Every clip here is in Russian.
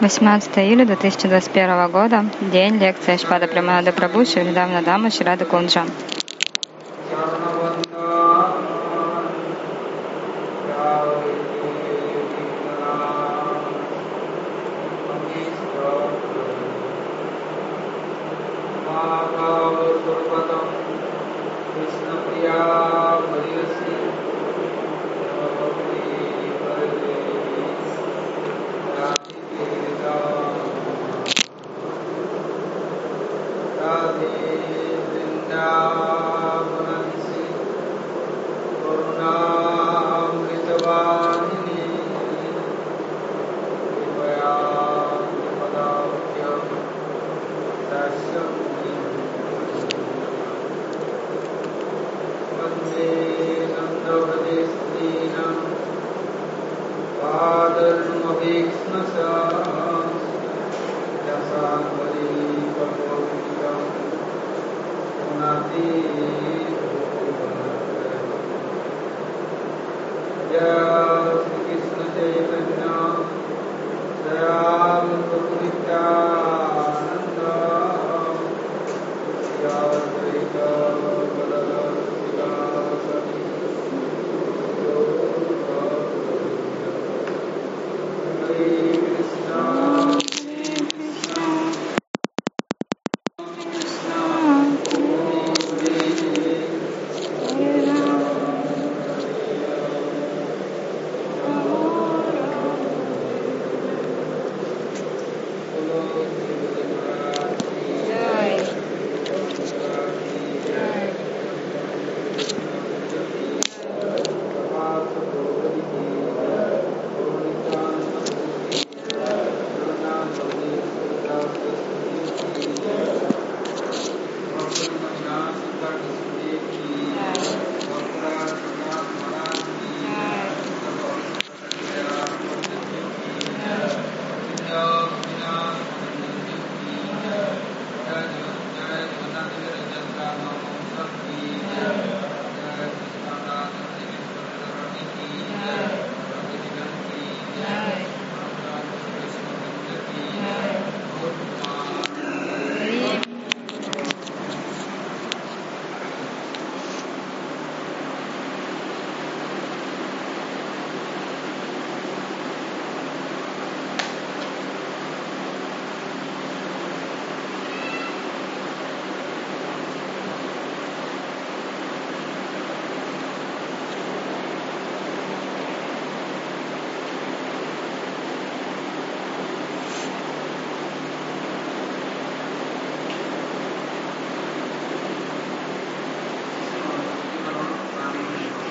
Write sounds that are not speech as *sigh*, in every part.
18 июля 2021 года. День лекции Шпада Праманада Прабhu Шивнидамна Дама Ширада Кунджа.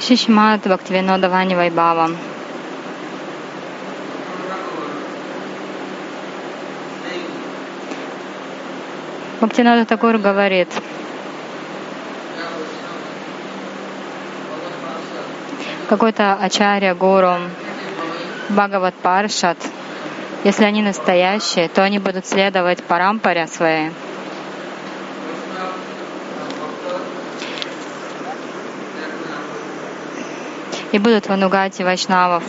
Шишмат Бхактивинода Вани Вайбава. Бхактинада Такур говорит, какой-то ачарья, гуру, Бхагават Паршат, если они настоящие, то они будут следовать парампаре своей. И будут ванугати вайшнавов.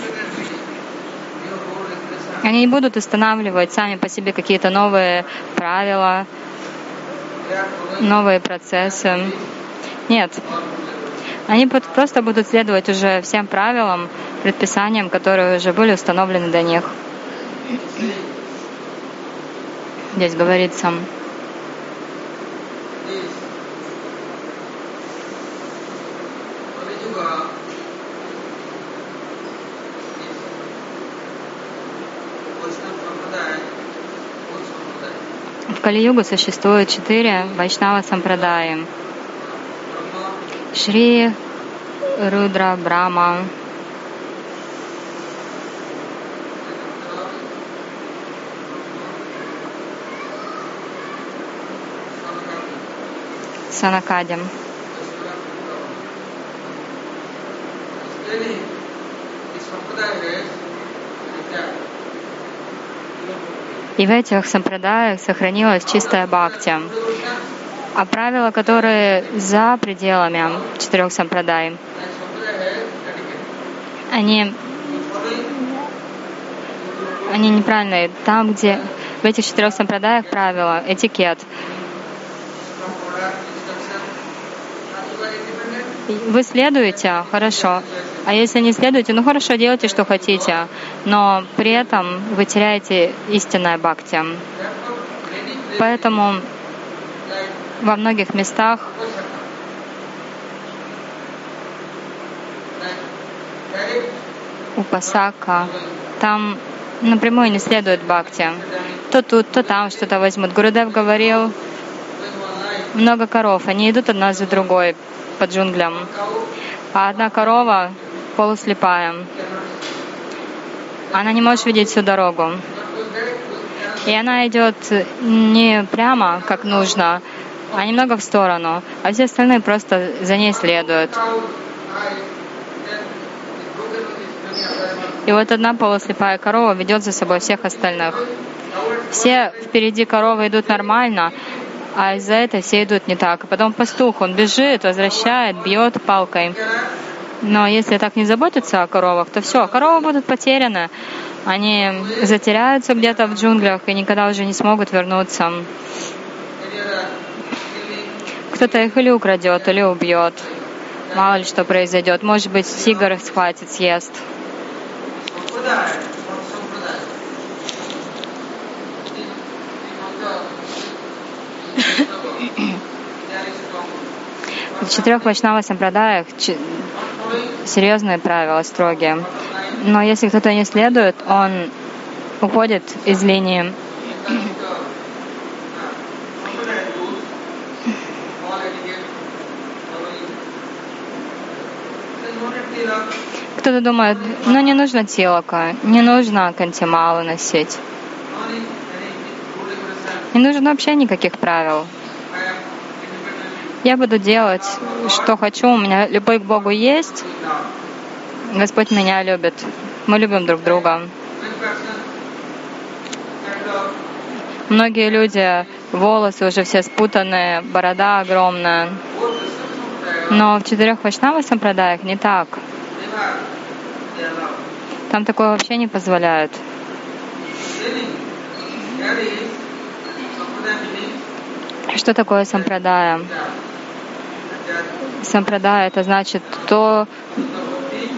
Они не будут устанавливать сами по себе какие-то новые правила, новые процессы. Нет. Они просто будут следовать уже всем правилам, предписаниям, которые уже были установлены до них. Здесь говорится, Кали-югу существует четыре вайшнава сампрадаи. Шри Рудра Брахма, Санакадям. И в этих сампрадаях сохранилась чистая бхакти. А правила, которые за пределами четырех они неправильные. Там, где в этих четырех сампрадаях правила, этикет. Вы следуете, хорошо. А если не следуете, ну хорошо, делайте, что хотите, но при этом вы теряете истинное бхакти. Поэтому во многих местах у Пасака там напрямую не следует бхакти. То тут, то там что-то возьмут. Гурудев говорил, много коров, они идут одна за другой по джунглям. А одна корова полуслепая. Она не может видеть всю дорогу. И она идет не прямо, как нужно, а немного в сторону, а все остальные просто за ней следуют. И вот одна полуслепая корова ведет за собой всех остальных. Все впереди коровы идут нормально, а из-за этого все идут не так. И потом пастух, он бежит, возвращает, бьет палкой. Но если так не заботиться о коровах, то все, коровы будут потеряны. Они затеряются где-то в джунглях и никогда уже не смогут вернуться. Кто-то их или украдет, или убьет. Мало ли что произойдет. Может быть, тигр схватит, съест. В четырех вайшнава сампрадаях серьезные правила, строгие. Но если кто-то не следует, он уходит из линии. Кто-то думает, ну не нужно тилока, не нужно кантималу носить. Не нужно вообще никаких правил. Я буду делать, что хочу. У меня любовь к Богу есть. Господь меня любит. Мы любим друг друга. Многие люди, волосы уже все спутанные, борода огромная. Но в четырех вайшнава сампрадаях не так. Там такое вообще не позволяют. Что такое сампрадая? Сампрадая — это значит то,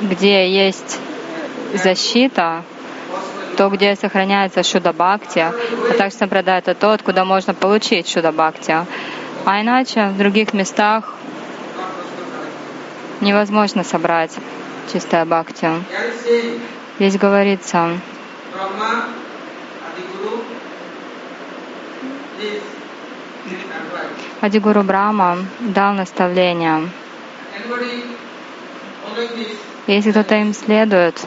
где есть защита, то, где сохраняется шуда-бхакти, а также сампрадая — это то, откуда можно получить шуда-бхакти. А иначе в других местах невозможно собрать чистое бхакти. Здесь говорится, Адигуру Брама дал наставление. Если кто-то им следует,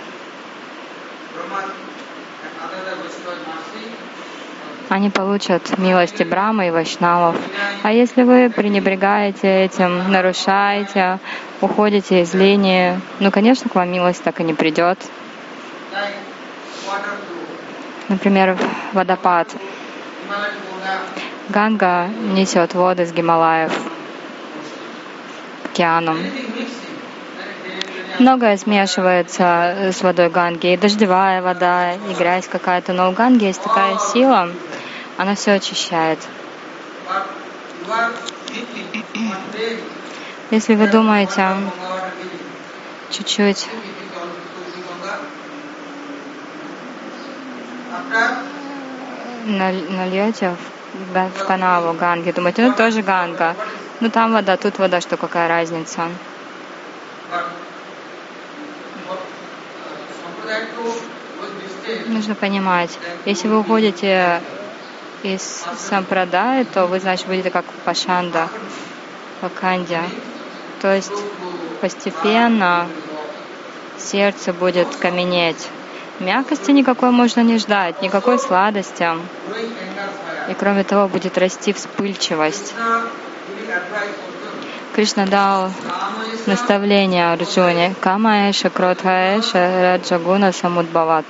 они получат милости Брамы и Вайшнавов. А если вы пренебрегаете этим, нарушаете, уходите из линии, ну, конечно, к вам милость так и не придет. Например, водопад. Ганга несет воды с Гималаев к океану. Многое смешивается с водой Ганги, и дождевая вода, и грязь какая-то, но у Ганги есть такая сила, она все очищает. Если вы думаете чуть-чуть нальете в канаву Ганги. Думаете, ну тоже Ганга. Ну там вода, тут вода, что какая разница? Нужно понимать, если вы уходите из сампрадай, то вы, значит, будете как пашанда, пакандя. То есть постепенно сердце будет каменеть. Мягкости никакой можно не ждать, никакой сладости. И кроме того, будет расти вспыльчивость. Кришна дал наставление Арджуне Камаэша Кротхаэша Раджагуна Самудбават.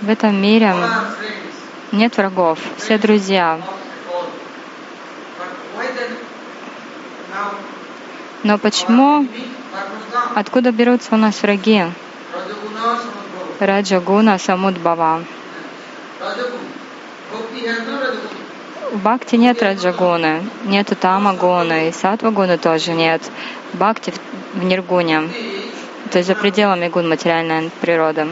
В этом мире нет врагов, все друзья. Но почему, откуда берутся у нас враги? Раджагуна Самудбава. В Бхакти нет раджагуны, нету тамагуны, и сатвагуны тоже нет. Бхакти в ниргуне, то есть за пределами гун материальной природы.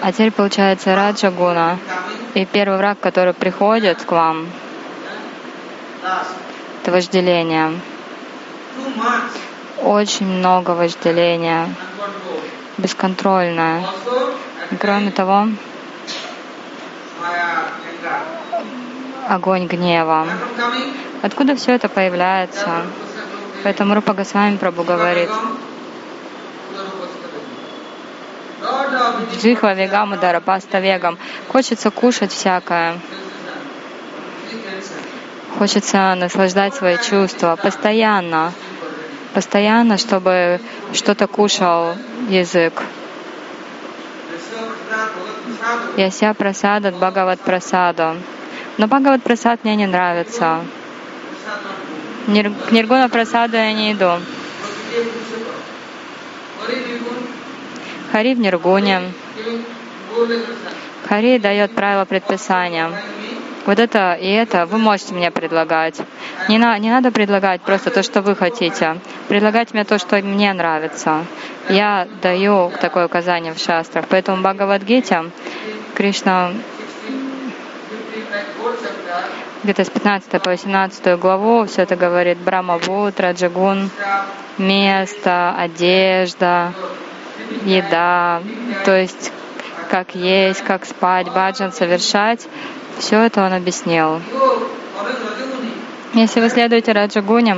А теперь получается раджагуна, и первый враг, который приходит к вам, это. Очень много вожделения, бесконтрольное. Кроме того, огонь гнева. Откуда все это появляется? Поэтому Рупа Госвами Прабу говорит, Джихва вегам удара, паста вегам. Хочется кушать всякое. Хочется наслаждать свои чувства постоянно. Постоянно, чтобы что-то кушал язык. Яся прасадат Бхагават прасаду. Но Бхагават прасад мне не нравится. К Ниргуна прасаду я не иду. Хари в Ниргуне. Хари дает правила предписания. Вот это и это вы можете мне предлагать. Не, на, не надо предлагать просто то, что вы хотите. Предлагать мне то, что мне нравится. Я даю такое указание в шастрах. Поэтому в Бхагавадгите Кришна где-то с 15 по 18 главу все это говорит Брамавут, Раджагун, место, одежда, еда, то есть как есть, как спать, баджан совершать, все это он объяснил. Если вы следуете Раджагуне,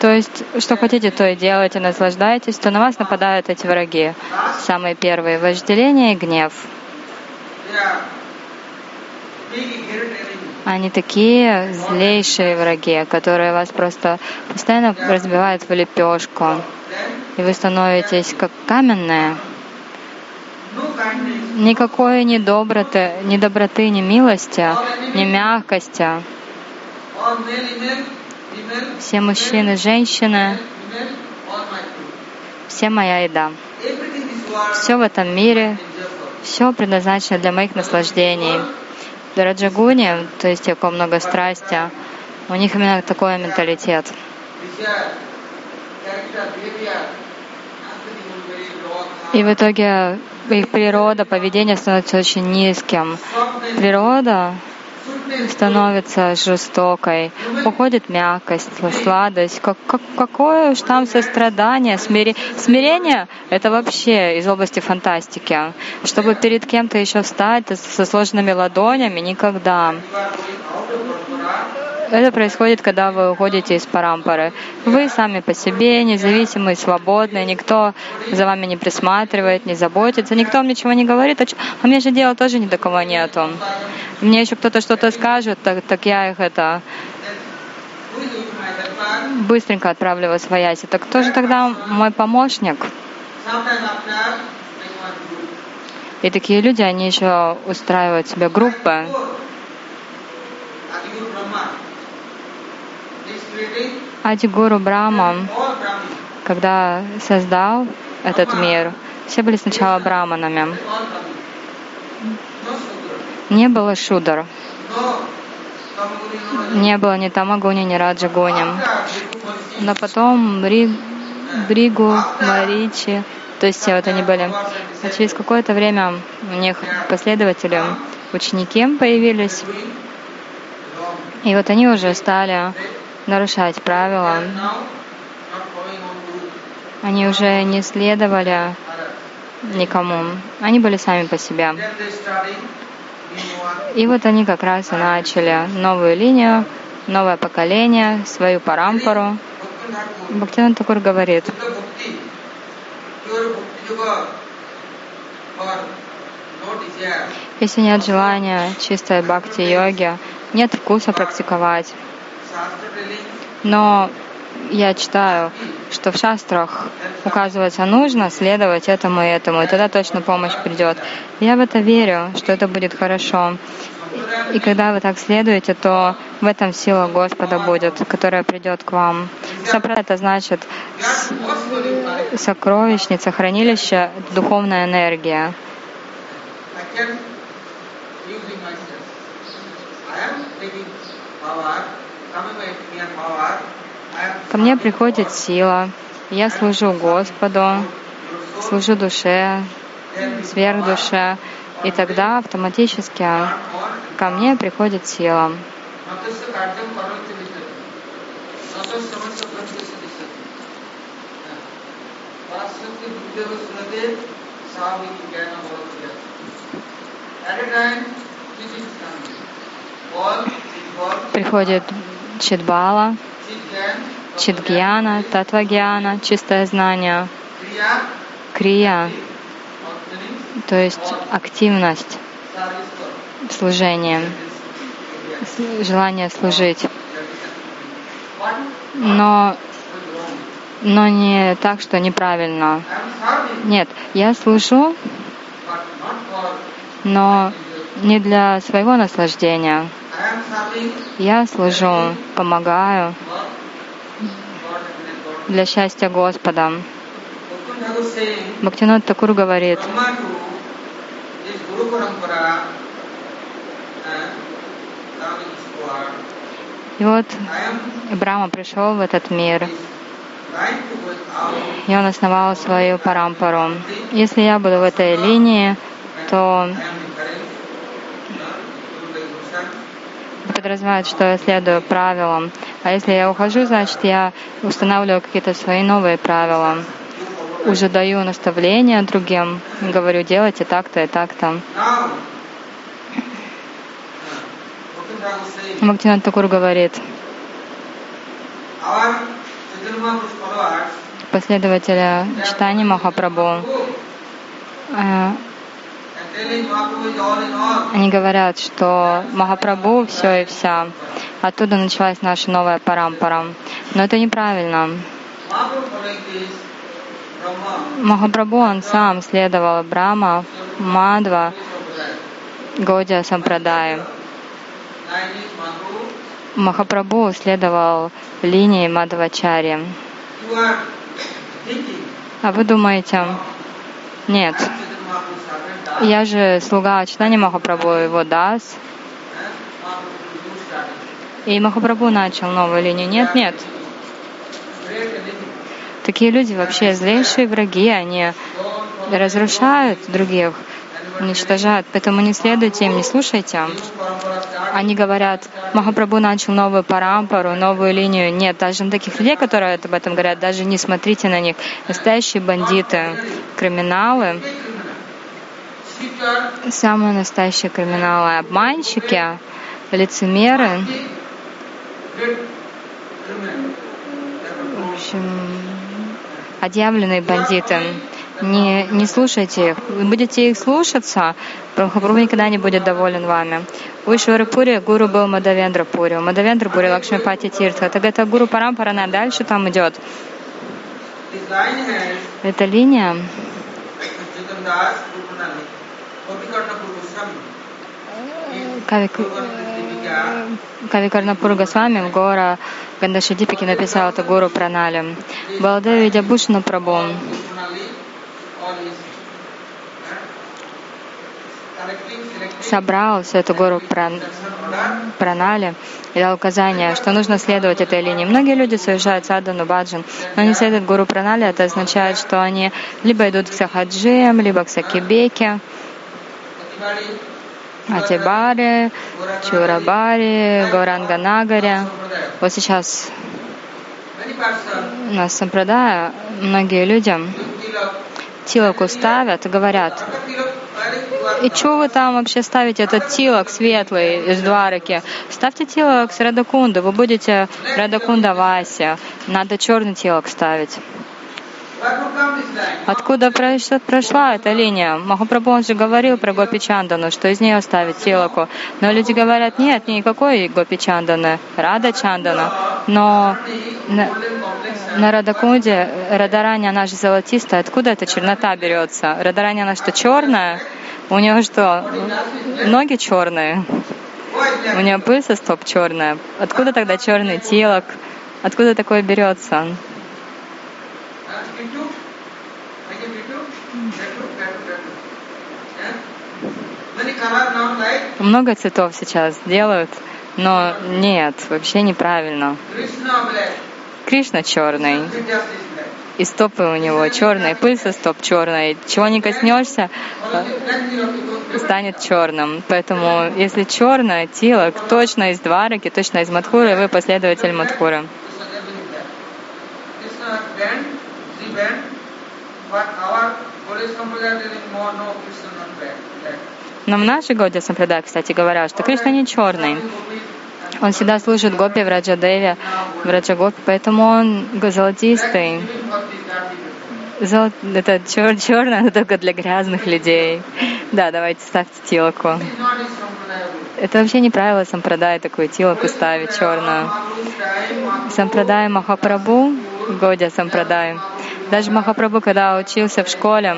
то есть, что хотите, то и делайте, наслаждайтесь, то на вас нападают эти враги. Самые первые — вожделение и гнев. Они такие злейшие враги, которые вас просто постоянно разбивают в лепешку, и вы становитесь как каменные. Никакой ни доброты, ни доброты, ни милости, ни мягкости. Все мужчины, женщины, все моя еда. Все в этом мире, все предназначено для моих наслаждений. Раджагуни, то есть у кого много страсти, у них именно такой менталитет. И в итоге их природа, поведение становится очень низким. Природа становится жестокой, уходит мягкость, сладость. Как, как, какое уж там сострадание, смири... смирение — это вообще из области фантастики. Чтобы перед кем-то еще встать со сложными ладонями — никогда. Это происходит, когда вы уходите из парампары. Вы сами по себе, независимые, свободные, никто за вами не присматривает, не заботится, никто вам ничего не говорит. А мне же дела тоже ни до кого нету. Мне еще кто-то что-то скажет, так, так я их это быстренько отправлю в свояси. Так кто же тогда мой помощник? И такие люди, они еще устраивают себе группы. Адигуру Брахма, когда создал этот мир, все были сначала браманами. Не было шудар. Не было ни Тамагуни, ни Раджагуни. Но потом Бригу, Маричи, то есть вот они были. А через какое-то время у них последователи, ученики появились. И вот они уже стали нарушать правила. Они уже не следовали никому. Они были сами по себе. И вот они как раз и начали новую линию, новое поколение, свою парампару. Бхактиван Такур говорит, если нет желания чистой бхакти-йоги, нет вкуса практиковать. Но я читаю, что в шастрах указывается, нужно следовать этому и этому, и тогда точно помощь придет. Я в это верю, что это будет хорошо. И когда вы так следуете, то В этом сила Господа будет, которая придет к вам. Сапрада это значит сокровищница, хранилище, духовная энергия. Ко мне приходит сила, я служу Господу, служу душе, сверхдуше, и тогда автоматически ко мне приходит сила. Приходит Чидбала, Чидгьяна, Татвагьяна, чистое знание, Крия, то есть активность служения, желание служить. Но, но не так, что неправильно. Нет, я служу, но не для своего наслаждения. Я служу, помогаю для счастья Господа. Бхактинат Такур говорит, и вот Брама пришел в этот мир, и он основал свою парампару. Если я буду в этой линии, то подразумевает, что я следую правилам. А если я ухожу, значит, я устанавливаю какие-то свои новые правила. Уже даю наставления другим, говорю, делайте так-то и так-то. Бхактинат Такур говорит, последователя читания Махапрабху, э, они говорят, что Махапрабху все и вся. Оттуда началась наша новая парампара. Но это неправильно. Махапрабху, он сам следовал Брама, Мадва, Годя Сампрадай. Махапрабху следовал линии Мадхавачари. А вы думаете, нет, я же слуга Читани Махапрабху, его дас. И Махапрабху начал новую линию. Нет, нет. Такие люди вообще злейшие враги, они разрушают других уничтожают. Поэтому не следуйте им, не слушайте. Они говорят, Махапрабху начал новую парампару, новую линию. Нет, даже на таких людей, которые об этом говорят, даже не смотрите на них. Настоящие бандиты, криминалы, самые настоящие криминалы, обманщики, лицемеры. В общем, отъявленные бандиты не, не слушайте их. Вы будете их слушаться, Прабхупрабху никогда не будет доволен вами. У Ишварапури гуру был Мадавендра Пури, у Мадавендра Пури Лакшмипати Тиртха. Так это гуру Парампарана дальше там идет. Эта линия Кавик, Кавикарнапур Госвами в гора Гандашидипики написал это гуру Пранали. Баладеви Видябушна Прабhu собрал всю эту гору пранали и дал указание, что нужно следовать этой линии. Многие люди совершают садану баджан, но не следуют гуру пранали. Это означает, что они либо идут к сахаджиям, либо к сакибеке, Атибаре, Чурабаре, Гауранганагаре. Вот сейчас у нас сампрадая многие люди тилоку ставят говорят, и что вы там вообще ставите этот тилок светлый из двараки? Ставьте тилок с Радакунда, вы будете Радакунда Вася. Надо черный тилок ставить. Откуда прошла эта линия? Махапрабху он же говорил про Гопи Чандану, что из нее ставить тилоку. Но люди говорят, нет, никакой Гопи Чанданы, Рада Чандана. Но на, на Радакунде Радарани, она же золотистая. Откуда эта чернота берется? Радарани, она что, черная? У нее что, ноги черные? У нее пыль со стоп черная. Откуда тогда черный телок? Откуда такое берется? Много цветов сейчас делают, но нет, вообще неправильно. Кришна черный. И стопы у него черные, пыль со стоп черная. Чего не коснешься, станет черным. Поэтому, если черное тело, точно из Двараки, точно из Мадхуры, вы последователь Мадхуры. Но в нашей Годе Сампрадай, кстати, говорят, что Кришна не черный. Он всегда служит Гопи в Раджадеве, в Раджагопе, поэтому он золотистый. Золот... Это чер... черное, но только для грязных людей. Да, давайте ставьте тилоку. Это вообще не правило сампрадай такую тилоку ставить черную. Сампрадай Махапрабху, Годя Сампрадай. Даже Махапрабху, когда учился в школе,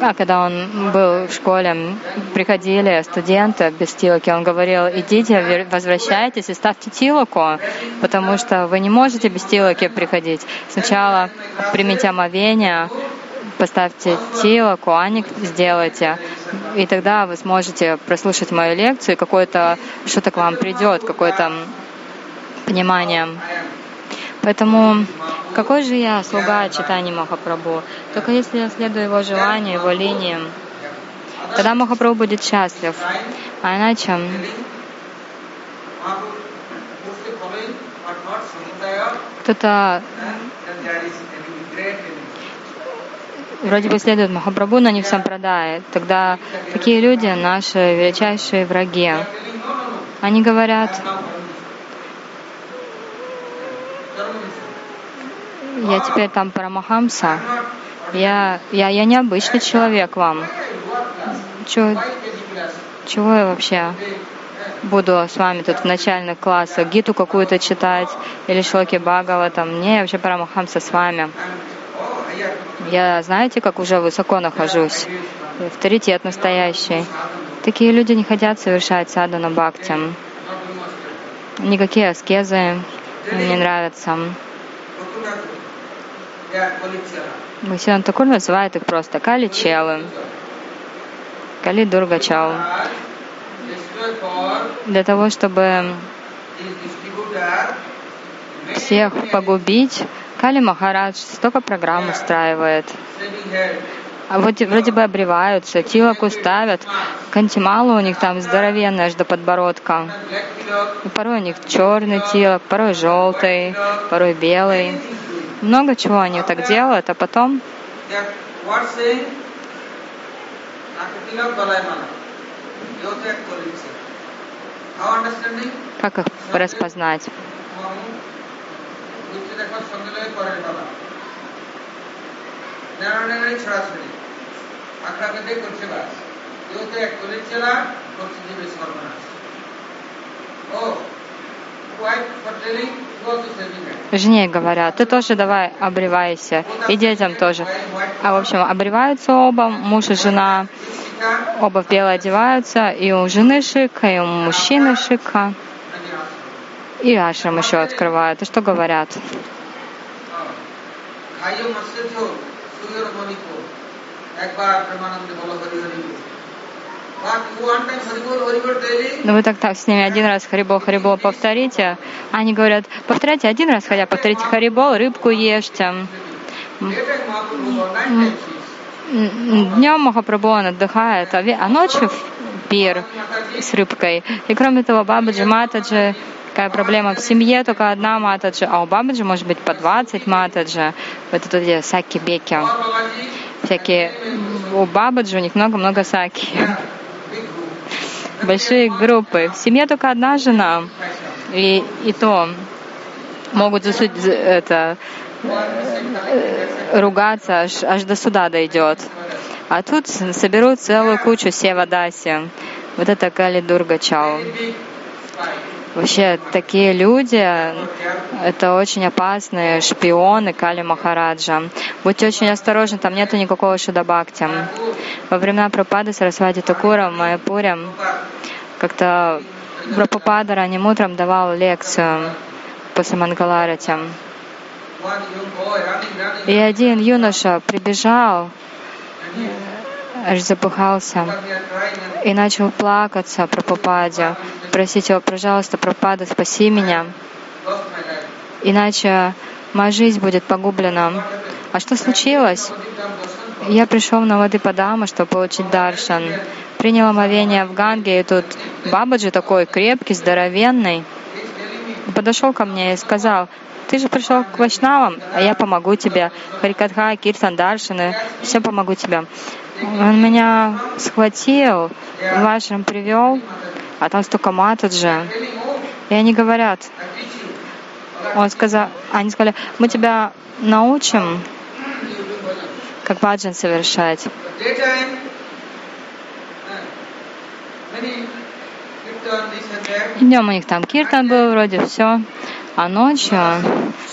а когда он был в школе, приходили студенты без тилоки, он говорил, идите, возвращайтесь и ставьте тилоку, потому что вы не можете без тилоки приходить. Сначала примите омовение, поставьте тилоку, аник сделайте, и тогда вы сможете прослушать мою лекцию, и какое-то что-то к вам придет, какое-то понимание. Поэтому какой же я слуга читания Махапрабху? Только если я следую его желанию, его линиям, тогда Махапрабху будет счастлив. А иначе кто-то вроде бы следует Махапрабху, но не в сампрадае. Тогда такие люди наши величайшие враги. Они говорят, я теперь там Парамахамса, я, я, я необычный человек вам. Чего, чего я вообще буду с вами тут в начальных классах, гиту какую-то читать или шлоки Бхагава, там, не, я вообще Парамахамса с вами. Я, знаете, как уже высоко нахожусь, авторитет настоящий. Такие люди не хотят совершать садану бхакти. Никакие аскезы им не нравятся. Бхактиван Такур называет их просто Кали Челы, Кали Дургачал. Для того, чтобы всех погубить, Кали Махарадж столько программ устраивает. А вот вроде бы обреваются, тилоку ставят, кантималу у них там здоровенная до подбородка. И порой у них черный тилок, порой желтый, порой белый. Много чего они так делают, а потом как их распознать? Жене говорят, ты тоже давай обревайся, и детям тоже. А в общем, обреваются оба, муж и жена, оба в белое одеваются, и у жены шика, и у мужчины шика. И ашрам еще открывают. И что говорят? Но ну, вы так, так с ними один раз Харибол, Харибол повторите. Они говорят, повторяйте один раз, хотя повторите Харибол, рыбку ешьте. Днем Махапрабху он отдыхает, а, а ночью пир с рыбкой. И кроме того, Бабаджи, Матаджи, какая проблема в семье, только одна Матаджи, а у Бабаджи может быть по 20 Матаджи. Вот это где саки-беки. Всякие, у Бабаджи у них много-много саки большие группы. В семье только одна жена, и, и то могут засудить это э, ругаться, аж, аж до суда дойдет. А тут соберут целую кучу севадаси. Вот это Кали Дурга Чау. Вообще, такие люди — это очень опасные шпионы Кали Махараджа. Будьте очень осторожны, там нету никакого шудабхакти. Во времена Пропады Сарасвати Такура в Майяпуре как-то Прабхупада ранним утром давал лекцию после Мангаларати. И один юноша прибежал, аж запыхался, и начал плакаться про Прабхупаде, просить его, пожалуйста, Прабхупада, спаси меня, иначе моя жизнь будет погублена. А что случилось? Я пришел на воды Падама, чтобы получить даршан. Принял омовение в Ганге, и тут Бабаджи такой крепкий, здоровенный, подошел ко мне и сказал, ты же пришел к Вайшнавам, а я помогу тебе. Харикатха, Киртан, Даршины, все помогу тебе. Он меня схватил, вашим привел, а там столько матаджи. И они говорят, он сказал, они сказали, мы тебя научим, как баджан совершать. Днем у них там киртан был, вроде все. А ночью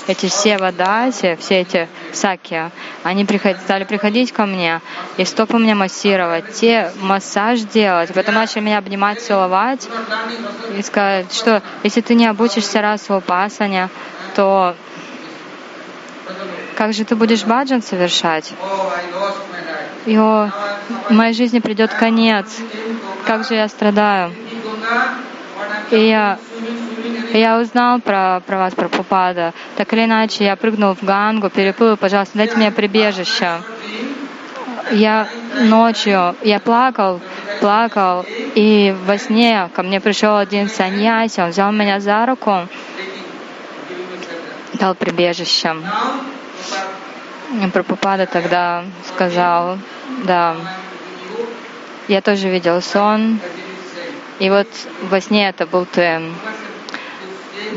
эти все водаси, все эти саки, они приход, стали приходить ко мне и стопы мне массировать, те массаж делать, потом начали меня обнимать, целовать и сказать, что если ты не обучишься раз в упасане, то как же ты будешь баджан совершать? И о, моей жизни придет конец. Как же я страдаю? И я я узнал про, про вас, про Пупада. Так или иначе, я прыгнул в Гангу, переплыл, пожалуйста, дайте мне прибежище. Я ночью, я плакал, плакал, и во сне ко мне пришел один саньяси, он взял меня за руку, дал прибежище. Прабхупада тогда сказал, да, я тоже видел сон, и вот во сне это был ты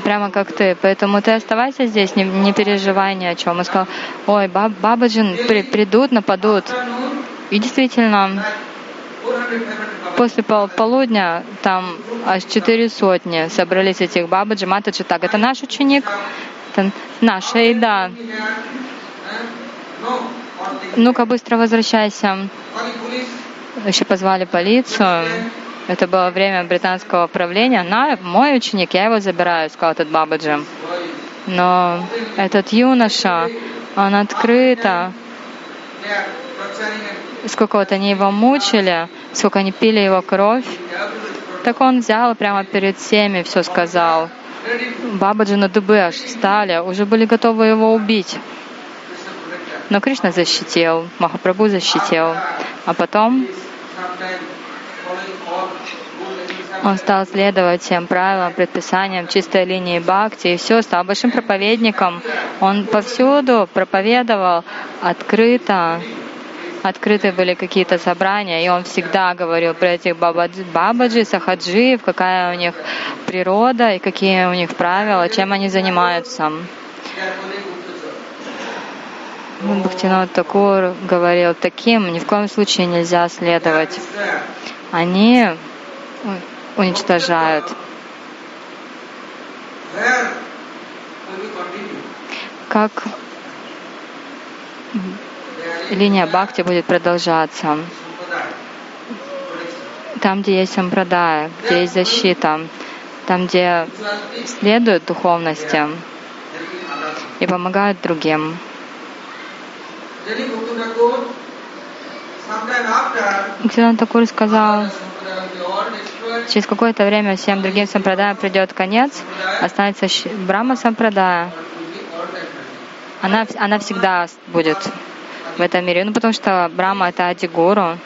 прямо как ты. Поэтому ты оставайся здесь, не, не переживай ни о чем. Он сказал, ой, баб, бабаджин при, придут, нападут. И действительно, после пол, полудня там аж четыре сотни собрались этих бабаджи, матаджи. Так, это наш ученик, это наша еда. Ну-ка, быстро возвращайся. Еще позвали полицию. Это было время британского правления. На, мой ученик, я его забираю, сказал этот Бабаджи. Но этот юноша, он открыто, сколько вот они его мучили, сколько они пили его кровь, так он взял прямо перед всеми все сказал. Бабаджи на дыбы аж встали, уже были готовы его убить. Но Кришна защитил, Махапрабху защитил. А потом он стал следовать всем правилам, предписаниям чистой линии бхакти, и все, стал большим проповедником. Он повсюду проповедовал открыто, открыты были какие-то собрания, и он всегда говорил про этих бабаджи, бабаджи сахаджиев, какая у них природа и какие у них правила, чем они занимаются. Бхактинат Такур говорил, таким ни в коем случае нельзя следовать. Они уничтожают. Как линия Бхакти будет продолжаться. Там, где есть сампрадая, где есть защита, там, где следуют духовности и помогают другим. Бхактиван Такур сказал, через какое-то время всем другим сампрадаям придет конец, останется Брахма сампрадая. Она, она всегда будет в этом мире. Ну, потому что Брахма — это Адигуру.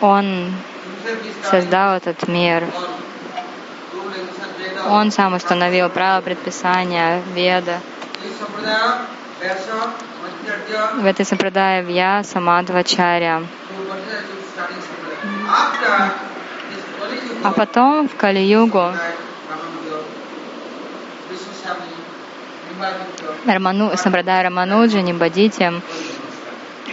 Он создал этот мир. Он сам установил правила предписания, веда. В этой сампрадае Вья Самадвачаря. А потом в Кали-югу Раману, Сампрадая Рамануджи, Нибадити,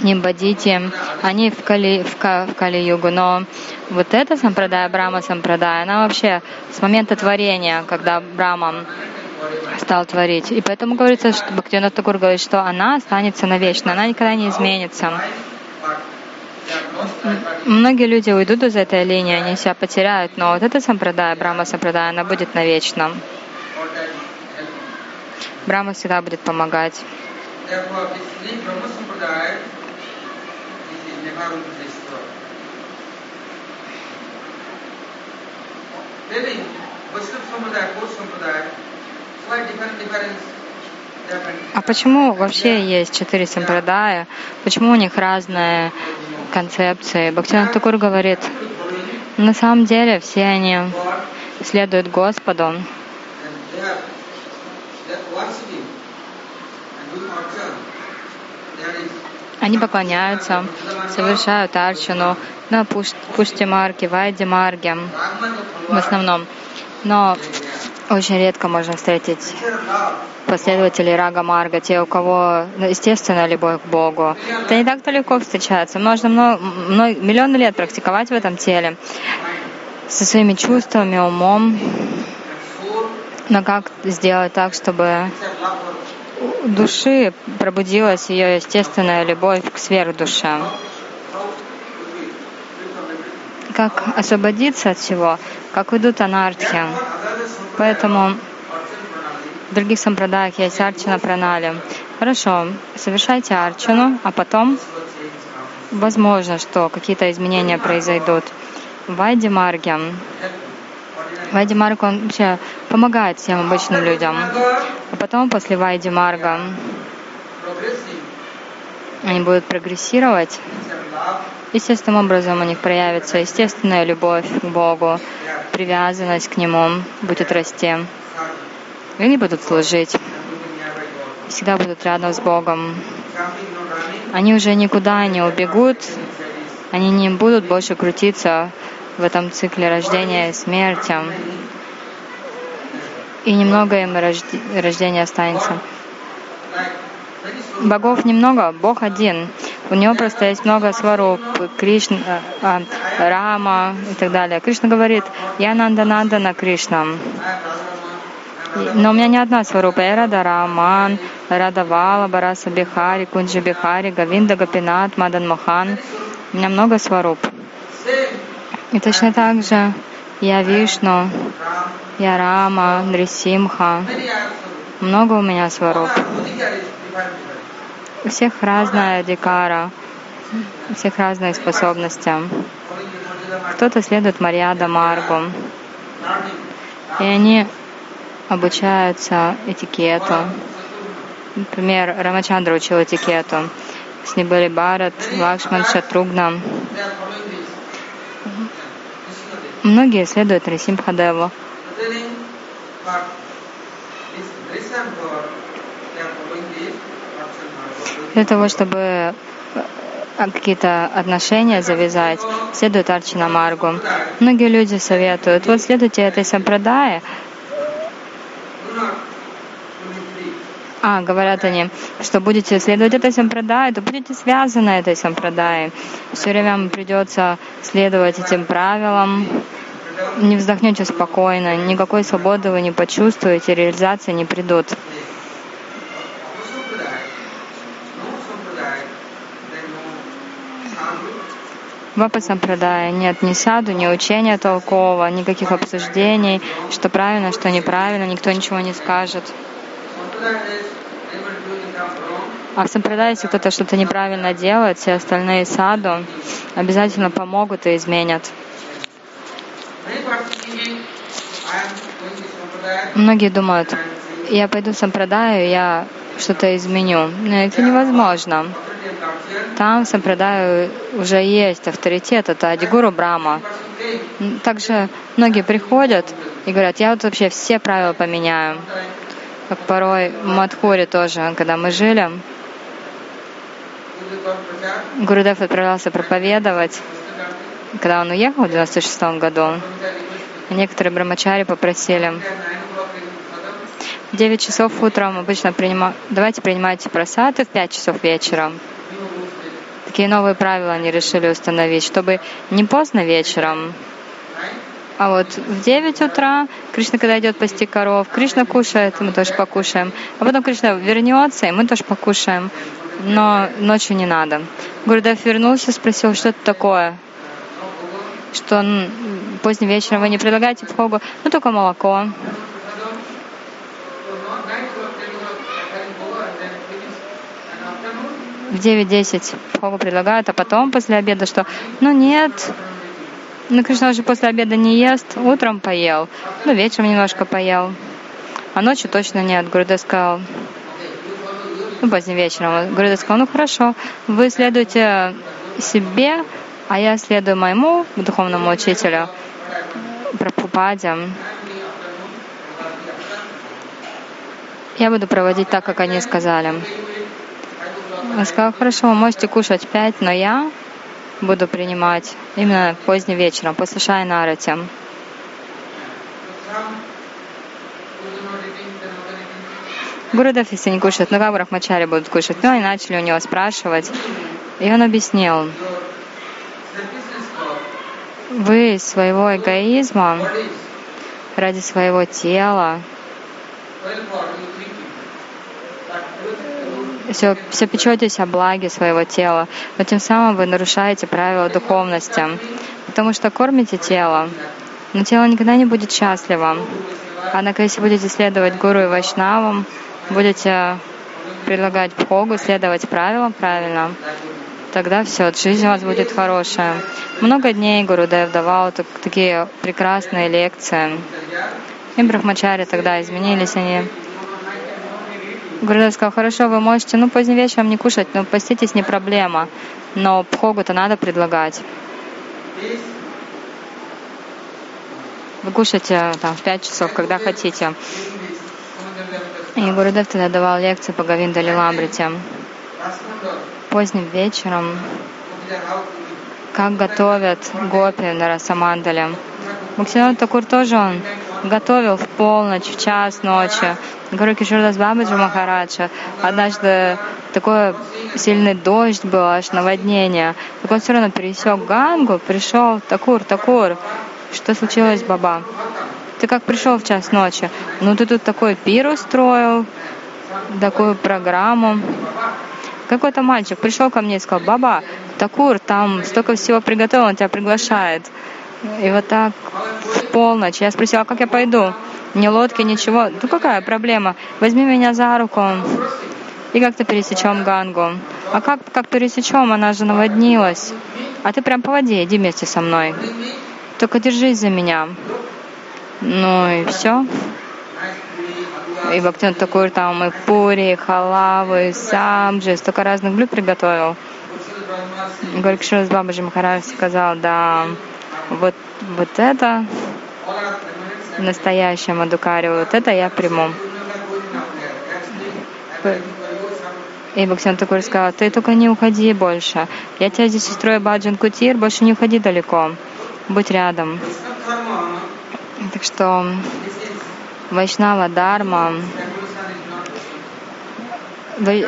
Нимбадити, они в Кали, в, Ка, в Кали-югу, но вот эта сампрадая, Брама сампрадая, она вообще с момента творения, когда Брама стал творить. И поэтому говорится, что Бхактивинод Такур говорит, что она останется навечно, она никогда не изменится. Многие люди уйдут из этой линии, они себя потеряют, но вот эта сампрадая, Брама сампрадая, она будет навечно. Брама всегда будет помогать. А почему вообще есть четыре сампрадая? Почему у них разные концепции? Бхактивинод Такур говорит, на самом деле все они следуют Господу. Они поклоняются, совершают арчану на пуште марки, вайде марге в основном. Но очень редко можно встретить последователей Рага Марга, те, у кого ну, естественная любовь к Богу. Это не так-то легко встречается. Можно много, много, миллионы лет практиковать в этом теле со своими чувствами, умом. Но как сделать так, чтобы души пробудилась ее естественная любовь к сверхдуше. Как освободиться от всего, как уйдут анархи. Поэтому в других сампрадаях есть арчана пранали. Хорошо, совершайте арчану, а потом возможно, что какие-то изменения произойдут. Вайди Марге Вайди Марга, он вообще помогает всем обычным людям. А потом, после Вайди Марга, они будут прогрессировать. Естественным образом у них проявится естественная любовь к Богу, привязанность к Нему будет расти. И они будут служить. Всегда будут рядом с Богом. Они уже никуда не убегут, они не будут больше крутиться в этом цикле рождения и смерти. И немного им рождения останется. Богов немного, Бог один. У него просто есть много сваруп, Кришна, а, Рама и так далее. Кришна говорит, я Нанда Нанда на Кришна. Но у меня не одна сварупа. Я Рада Раман, Рада Вала, Бараса Бихари, Кунджи Бихари, Гавинда Гапинат, Мадан Мохан. У меня много сваруп. И точно так же я Вишну, я Рама, Нрисимха. Много у меня сваруп. У всех разная дикара, у всех разные способности. Кто-то следует Марьяда Маргу, и они обучаются этикету. Например, Рамачандра учил этикету. С ним были Барат, Лакшман, Шатругна. Многие следуют Рисимхадеву. Для того, чтобы э, какие-то отношения завязать, следует Арчина Маргу. Многие люди советуют, вот следуйте этой сампрадае, а, говорят они, что будете следовать этой сампрадае, то будете связаны этой сампрадаей. Все время вам придется следовать этим правилам, не вздохнете спокойно, никакой свободы вы не почувствуете, реализации не придут. Вапа Сампрадая нет ни саду, ни учения толкового, никаких обсуждений, что правильно, что неправильно, никто ничего не скажет. А в Сампрадае, если кто-то что-то неправильно делает, все остальные саду обязательно помогут и изменят. Многие думают, я пойду в Сампрадаю, я что-то изменю. Но это невозможно. Там в Сампрадаю уже есть авторитет, это Адигуру Брама. Также многие приходят и говорят, я вот вообще все правила поменяю. Как порой в Мадхуре тоже, когда мы жили, Гурудев отправлялся проповедовать, когда он уехал в 96 году. Некоторые брамачари попросили, в 9 часов утром обычно принимаю, давайте принимайте просады в 5 часов вечера. Такие новые правила они решили установить, чтобы не поздно вечером, а вот в 9 утра Кришна, когда идет пасти коров, Кришна кушает, мы тоже покушаем. А потом Кришна вернется, и мы тоже покушаем. Но ночью не надо. Гурдев вернулся, спросил, что это такое? Что поздним вечером вы не предлагаете пхогу? Ну, только молоко. В 9-10 пхогу предлагают, а потом после обеда что? Ну нет, ну, Кришна уже после обеда не ест, утром поел, ну, вечером немножко поел. А ночью точно нет. Гурудев сказал, ну, поздним вечером. Гурудев сказал, ну, хорошо, вы следуйте себе, а я следую моему духовному учителю, Прабхупаде. Я буду проводить так, как они сказали. Он сказал, хорошо, можете кушать пять, но я буду принимать именно поздним вечером, после Шайна Арати. Гурудев, если не кушает, ну как Брахмачари будут кушать? Ну, они начали у него спрашивать. И он объяснил, вы своего эгоизма ради своего тела все, все печетесь о благе своего тела, но тем самым вы нарушаете правила духовности, потому что кормите тело, но тело никогда не будет счастливо. Однако, если будете следовать гуру и вайшнавам, будете предлагать Богу, следовать правилам правильно, тогда все, жизнь у вас будет хорошая. Много дней Гуру Дев давал так, такие прекрасные лекции. И Брахмачари тогда изменились они. Гурудев сказал, хорошо, вы можете, ну, поздним вечером не кушать, но поститесь не проблема. Но пхогу-то надо предлагать. Вы кушайте там в пять часов, когда хотите. И Гурудев тогда давал лекции по Гавинда Лиламрите. Поздним вечером, как готовят гопи на Расамандале. Бхактивинод Такур тоже он готовил в полночь, в час ночи. Гуру Кишурдас Бабаджи Махараджа. Однажды такой сильный дождь был, аж наводнение. Так он все равно пересек Гангу, пришел, Такур, Такур. Что случилось, Баба? Ты как пришел в час ночи? Ну ты тут такой пир устроил, такую программу. Какой-то мальчик пришел ко мне и сказал, Баба, Такур, там столько всего приготовил, он тебя приглашает. И вот так в полночь. Я спросила, а как я пойду? Ни лодки, ничего. Ну какая проблема? Возьми меня за руку и как-то пересечем Гангу. А как, как пересечем? Она же наводнилась. А ты прям по воде, иди вместе со мной. Только держись за меня. Ну и все. И Бхактин такой там и пури, и халавы, и сабджи, столько разных блюд приготовил. Горькшурас Бабаджи Махарадж сказал, да, вот, вот это настоящее Мадукари, вот это я приму. И Бхактин такой сказал, ты только не уходи больше. Я тебя здесь устрою Баджан Кутир, больше не уходи далеко. Будь рядом. Так что Вайшнава Дарма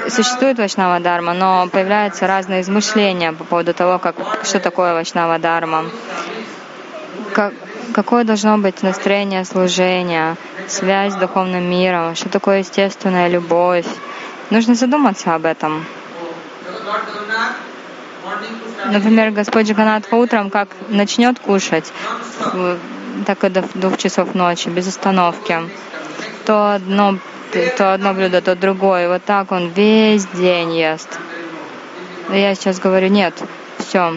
существует Вайшнава Дарма, но появляются разные измышления по поводу того, как, что такое Вайшнава Дарма как, какое должно быть настроение служения, связь с духовным миром, что такое естественная любовь. Нужно задуматься об этом. Например, Господь Джаганатха утром как начнет кушать, так и до двух часов ночи, без остановки, то одно, то одно блюдо, то другое. Вот так он весь день ест. Я сейчас говорю, нет, все,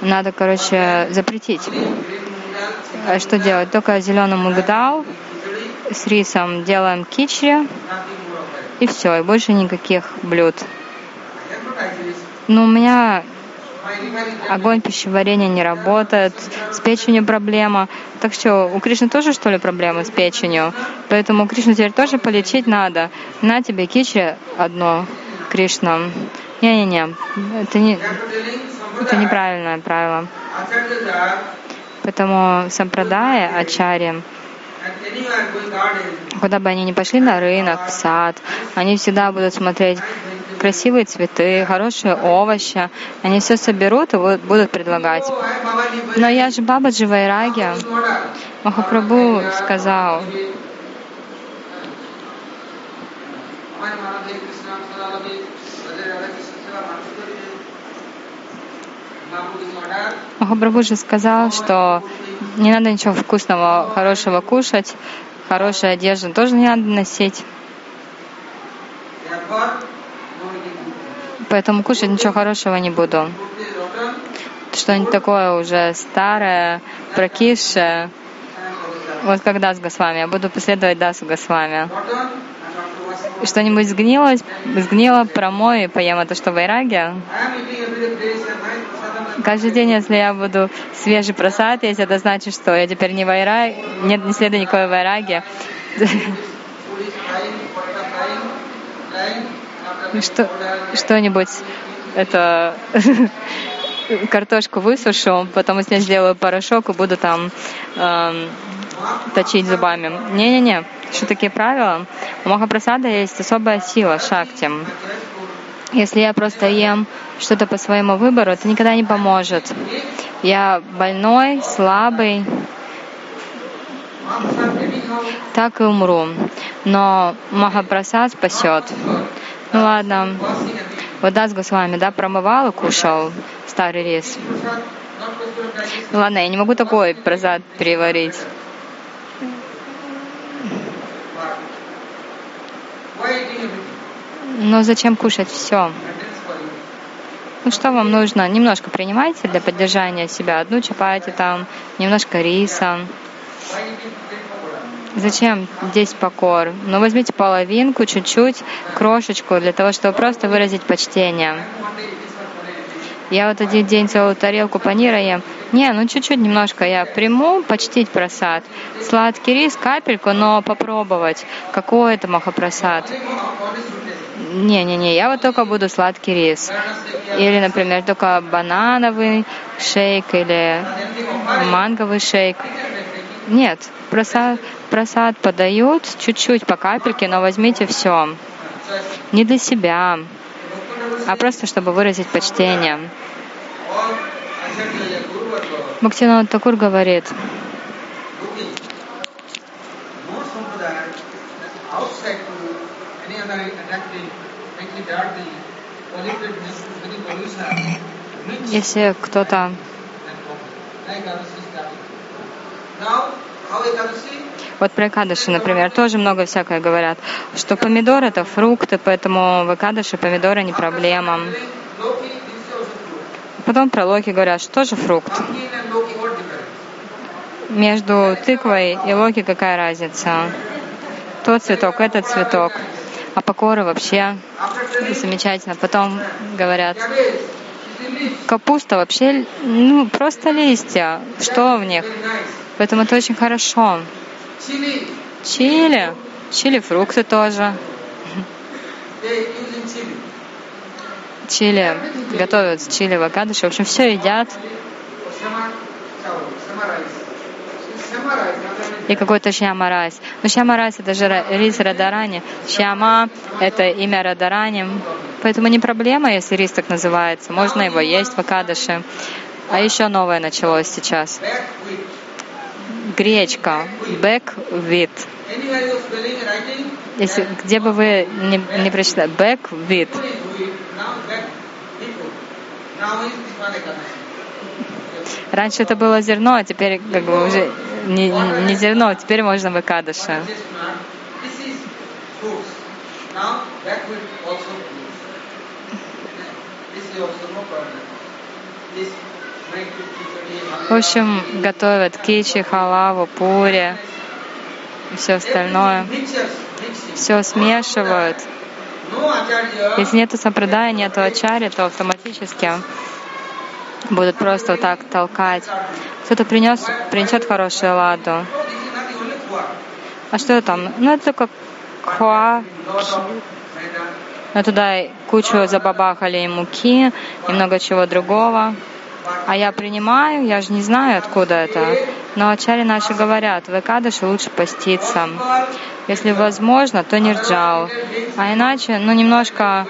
надо, короче, запретить. А что делать? Только зеленый мугдал с рисом делаем кичри, и все, и больше никаких блюд. Но у меня огонь пищеварения не работает, с печенью проблема. Так что у Кришны тоже, что ли, проблемы с печенью? Поэтому Кришну теперь тоже полечить надо. На тебе кичи одно, Кришна. Не-не-не, это не, это неправильное правило. Поэтому сампрадая, ачарьям, куда бы они ни пошли, на рынок, в сад, они всегда будут смотреть, красивые цветы, хорошие овощи. Они все соберут и будут предлагать. Но я же Баба Дживайраги. Махапрабху сказал, Махапрабху сказал, что не надо ничего вкусного, хорошего кушать, хорошую одежду тоже не надо носить. Поэтому кушать ничего хорошего не буду. Что-нибудь такое уже старое, прокисшее. Вот как Дас Госвами. Я буду последовать Дасу Госвами. Что-нибудь сгнило, сгнило, промой поем. Это что, вайраги? Каждый день, если я буду свежий просад есть, это значит, что я теперь не вайраг, нет, не следует никакой вайраги. *laughs* Что, что-нибудь это *laughs* картошку высушу, потом из нее сделаю порошок и буду там эм, точить зубами. Не-не-не, что такие правила? У Махапрасада есть особая сила, шакти. Если я просто ем что-то по своему выбору, это никогда не поможет. Я больной, слабый, так и умру. Но Махапрасад спасет. Ну ладно. Вот Дас Госвами, да, промывал и кушал старый рис. Ну ладно, я не могу такой просад переварить. Но зачем кушать все? Ну что вам нужно? Немножко принимайте для поддержания себя. Одну чапати там, немножко риса. Зачем 10 покор? Ну возьмите половинку, чуть-чуть, крошечку, для того, чтобы просто выразить почтение. Я вот один день целую тарелку панира ем. Не, ну чуть-чуть немножко я приму, почтить просад. Сладкий рис, капельку, но попробовать. Какой это махапросад? Не-не-не, я вот только буду сладкий рис. Или, например, только банановый шейк или манговый шейк. Нет, просад, просад подают чуть-чуть по капельке, но возьмите все. Не для себя, а просто чтобы выразить почтение. Бхактинат Такур говорит, если кто-то вот про Экадыши, например, тоже много всякое говорят, что помидор это фрукты, поэтому в Экадыши помидоры не проблема. Потом про локи говорят, что тоже фрукт. Между тыквой и локи какая разница? Тот цветок, этот цветок. А покоры вообще замечательно. Потом говорят, капуста вообще, ну, просто листья. Что в них? Поэтому это очень хорошо. Чили. Чили фрукты тоже. Чили готовят чили в Акадыше. В общем, все едят. И какой-то Шьяма Райс. Но Шьяма Райс это же рис Радарани. Шьяма это имя Радарани. Поэтому не проблема, если рис так называется. Можно его есть в Акадыше. А еще новое началось сейчас. Гречка. Бэк вид. Если, где бы вы не, не прочитали, бэк вид. Раньше это было зерно, а теперь как бы уже не, не зерно, теперь можно выкадыша. В общем, готовят кичи, халаву, пури и все остальное. Все смешивают. Если нет сампрадая, нет ачари, то автоматически будут просто вот так толкать. Кто-то принес, принесет хорошую ладу. А что там? Ну, это только хуа. Но туда кучу забабахали и муки, и много чего другого. А я принимаю, я же не знаю, откуда это. Но ачари наши говорят, в Экадыше лучше поститься. Если возможно, то нирджал. А иначе, ну, немножко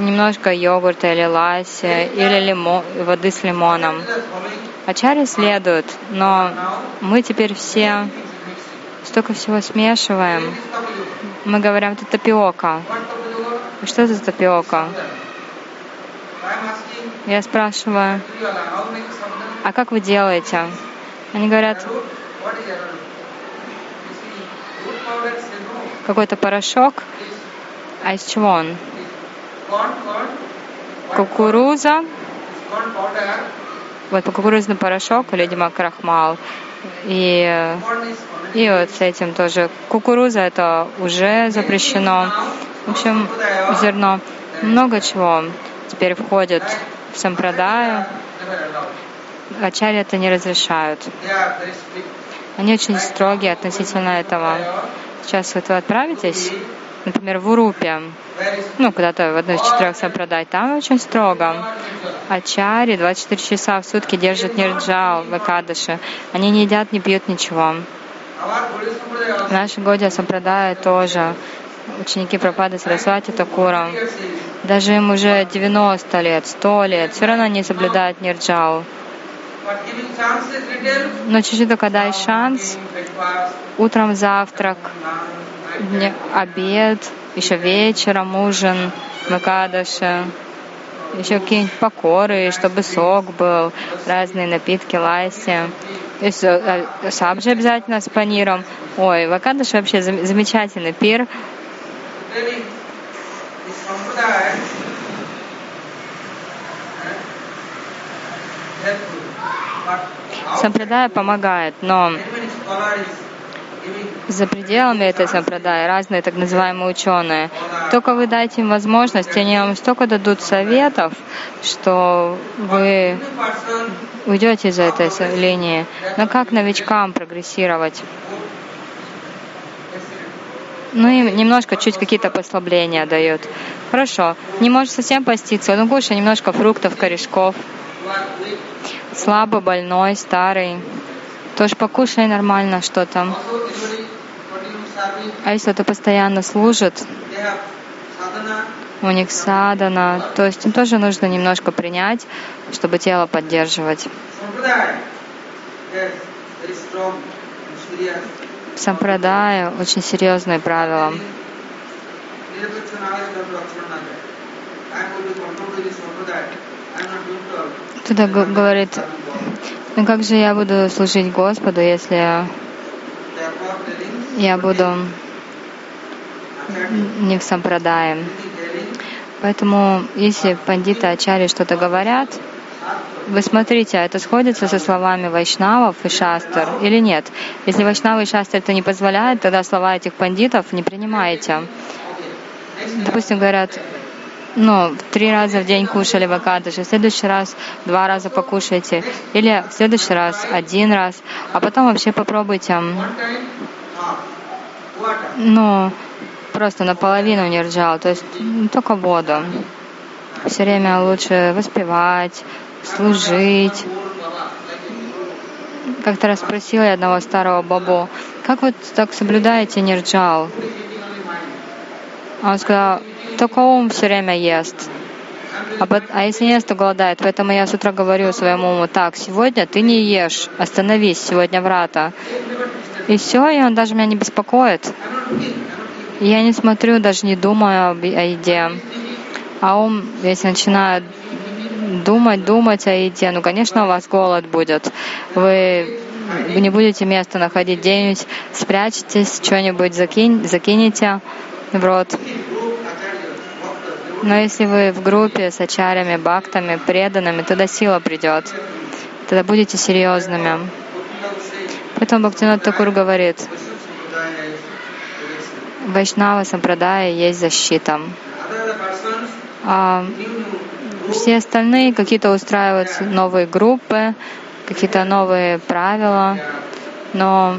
немножко йогурта или ласи, или лимон, воды с лимоном. Ачари следует, но мы теперь все столько всего смешиваем. Мы говорим, это тапиока. Что это тапиока? Я спрашиваю, а как вы делаете? Они говорят, какой-то порошок. А из чего он? Кукуруза. Вот кукурузный порошок, видимо, крахмал. И, и вот с этим тоже. Кукуруза это уже запрещено. В общем, зерно. Много чего теперь входит в сампрадаю. Ачарья это не разрешают. Они очень строгие относительно этого. Сейчас вот вы отправитесь, например, в Урупе, ну, куда-то в одну из четырех сампрадай, там очень строго. Ачари 24 часа в сутки держат нирджал в Экадыше. Они не едят, не пьют ничего. Наши Годия Сампрадая тоже ученики Пропады Сарасвати Такура. Даже им уже 90 лет, 100 лет, все равно не соблюдают нирджал. Но чуть-чуть только дай шанс, утром завтрак, обед, еще вечером ужин в Акадаше, еще какие-нибудь покоры, чтобы сок был, разные напитки, лайси. Есть э, сабжи обязательно с паниром. Ой, в Акадаше вообще замечательный пир. Сампрадая помогает, но за пределами этой сампрадая разные так называемые ученые. Только вы дайте им возможность, они вам столько дадут советов, что вы уйдете из этой линии. Но как новичкам прогрессировать? Ну и немножко, чуть какие-то послабления дают. Хорошо, не можешь совсем поститься, ну кушай немножко фруктов, корешков. Слабо больной, старый. Тоже покушай нормально что-то. А если это постоянно служит, у них садана, то есть им тоже нужно немножко принять, чтобы тело поддерживать. Сампрадая очень серьезные правила. Туда говорит, ну как же я буду служить Господу, если я буду не в сампрадае. Поэтому, если пандиты Ачари что-то говорят, вы смотрите, а это сходится со словами вайшнавов и шастр или нет? Если вайшнавы и шастр это не позволяют, тогда слова этих пандитов не принимаете. Допустим, говорят, ну, три раза в день кушали в Акадыше, в следующий раз два раза покушайте, или в следующий раз один раз, а потом вообще попробуйте, ну, просто наполовину не ржал, то есть только воду. Все время лучше воспевать, служить. Как-то раз спросила я одного старого бабу, как вы так соблюдаете нирджал? Он сказал, только ум все время ест. А, а если не ест, то голодает. Поэтому я с утра говорю своему уму, так, сегодня ты не ешь, остановись, сегодня врата. И все, и он даже меня не беспокоит. Я не смотрю, даже не думаю о еде. А ум, если начинает думать, думать о еде, ну, конечно, у вас голод будет. Вы не будете место находить где-нибудь, спрячетесь, что-нибудь закинь, закинете в рот. Но если вы в группе с ачарями, бхактами, преданными, тогда сила придет. Тогда будете серьезными. Поэтому Бхактинат Такур говорит, Вайшнава Сампрадая есть защита. А все остальные какие-то устраивают новые группы, какие-то новые правила, но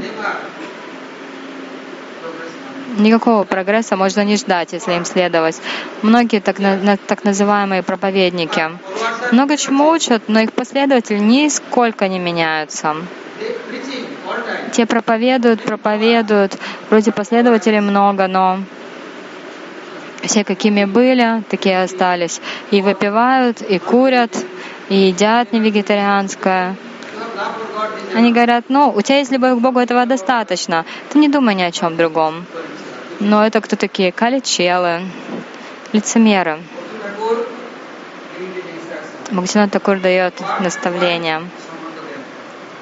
никакого прогресса можно не ждать, если им следовать. Многие так, на, так называемые проповедники много чему учат, но их последователи нисколько не меняются. Те проповедуют, проповедуют, вроде последователей много, но все какими были, такие остались. И выпивают, и курят, и едят не вегетарианское. Они говорят, ну, у тебя есть любовь к Богу, этого достаточно. Ты не думай ни о чем другом. Но это кто такие? Каличелы, лицемеры. Бхактинат Такур дает наставления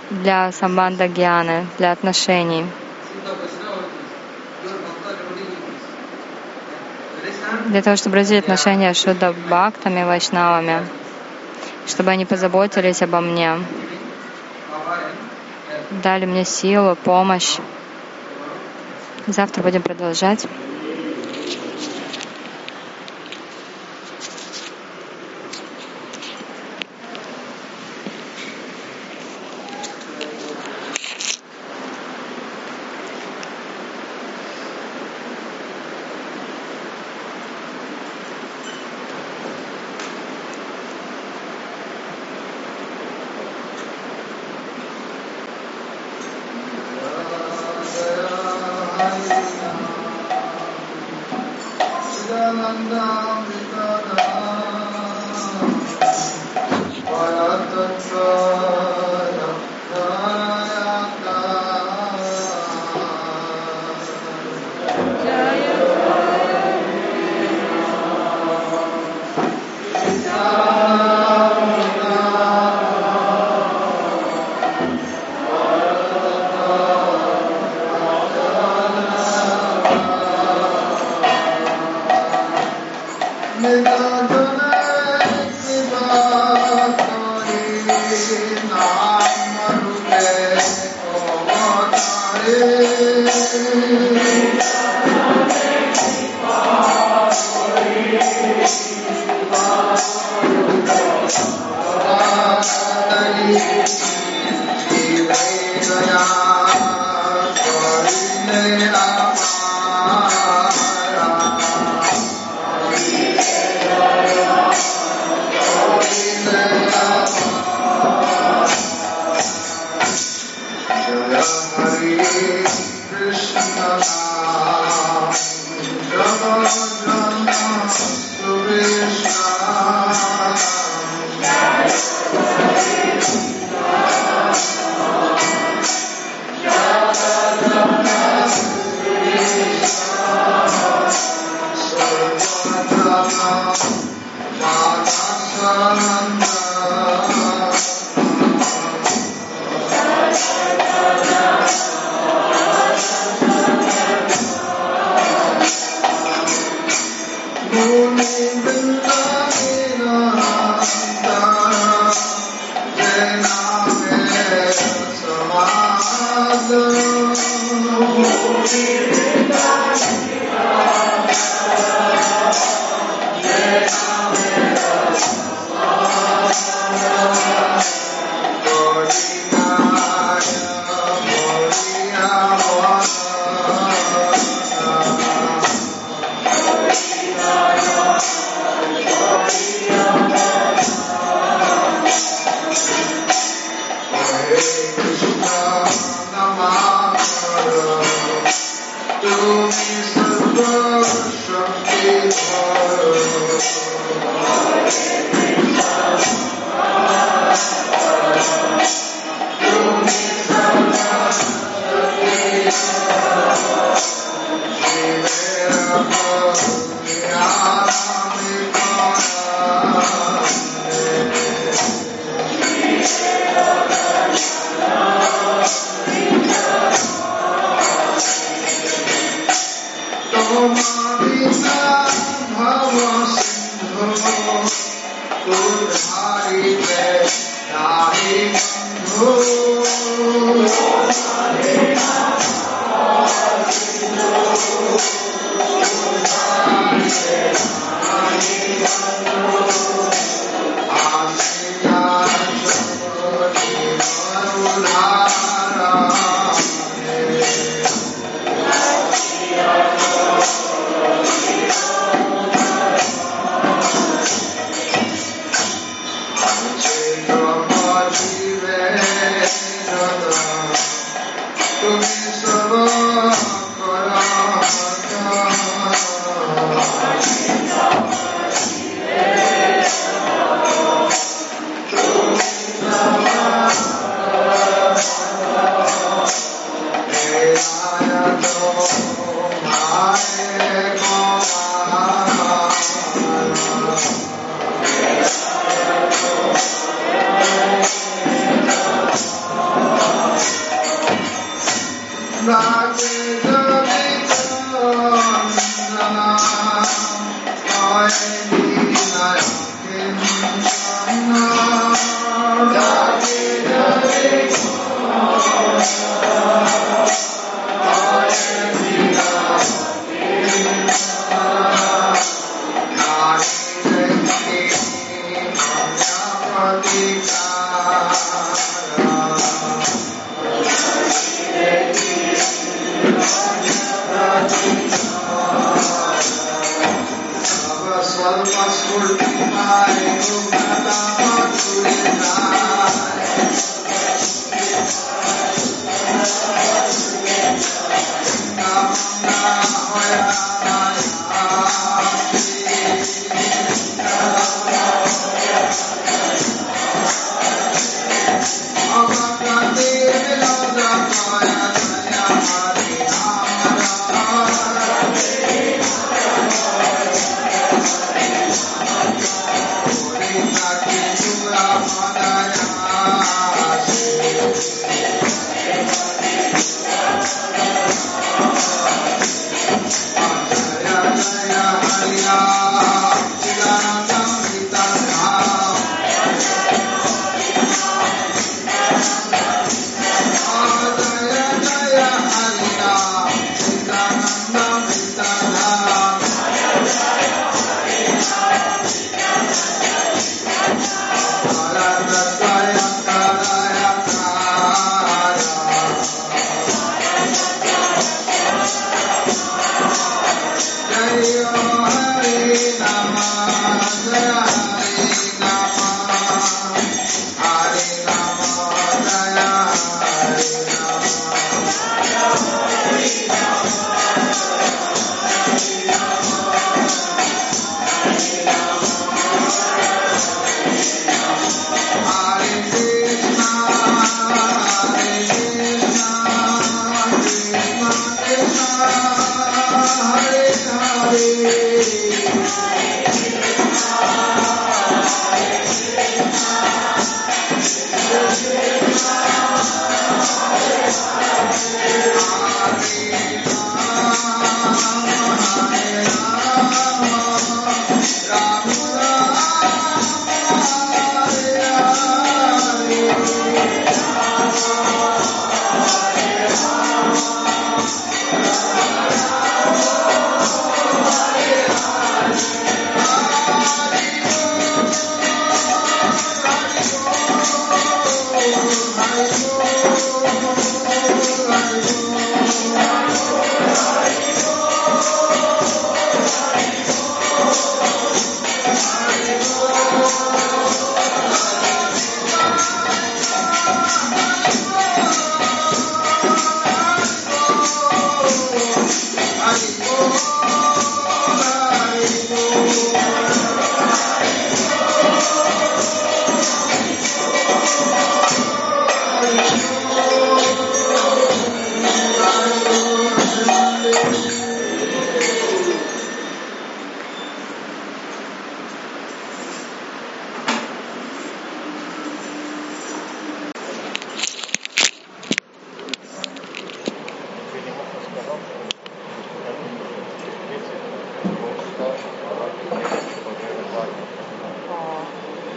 для самбанда гьяны, для отношений. Для того, чтобы развить отношения с Шуда Бхактами, Вайшнавами, чтобы они позаботились обо мне, дали мне силу, помощь. Завтра будем продолжать.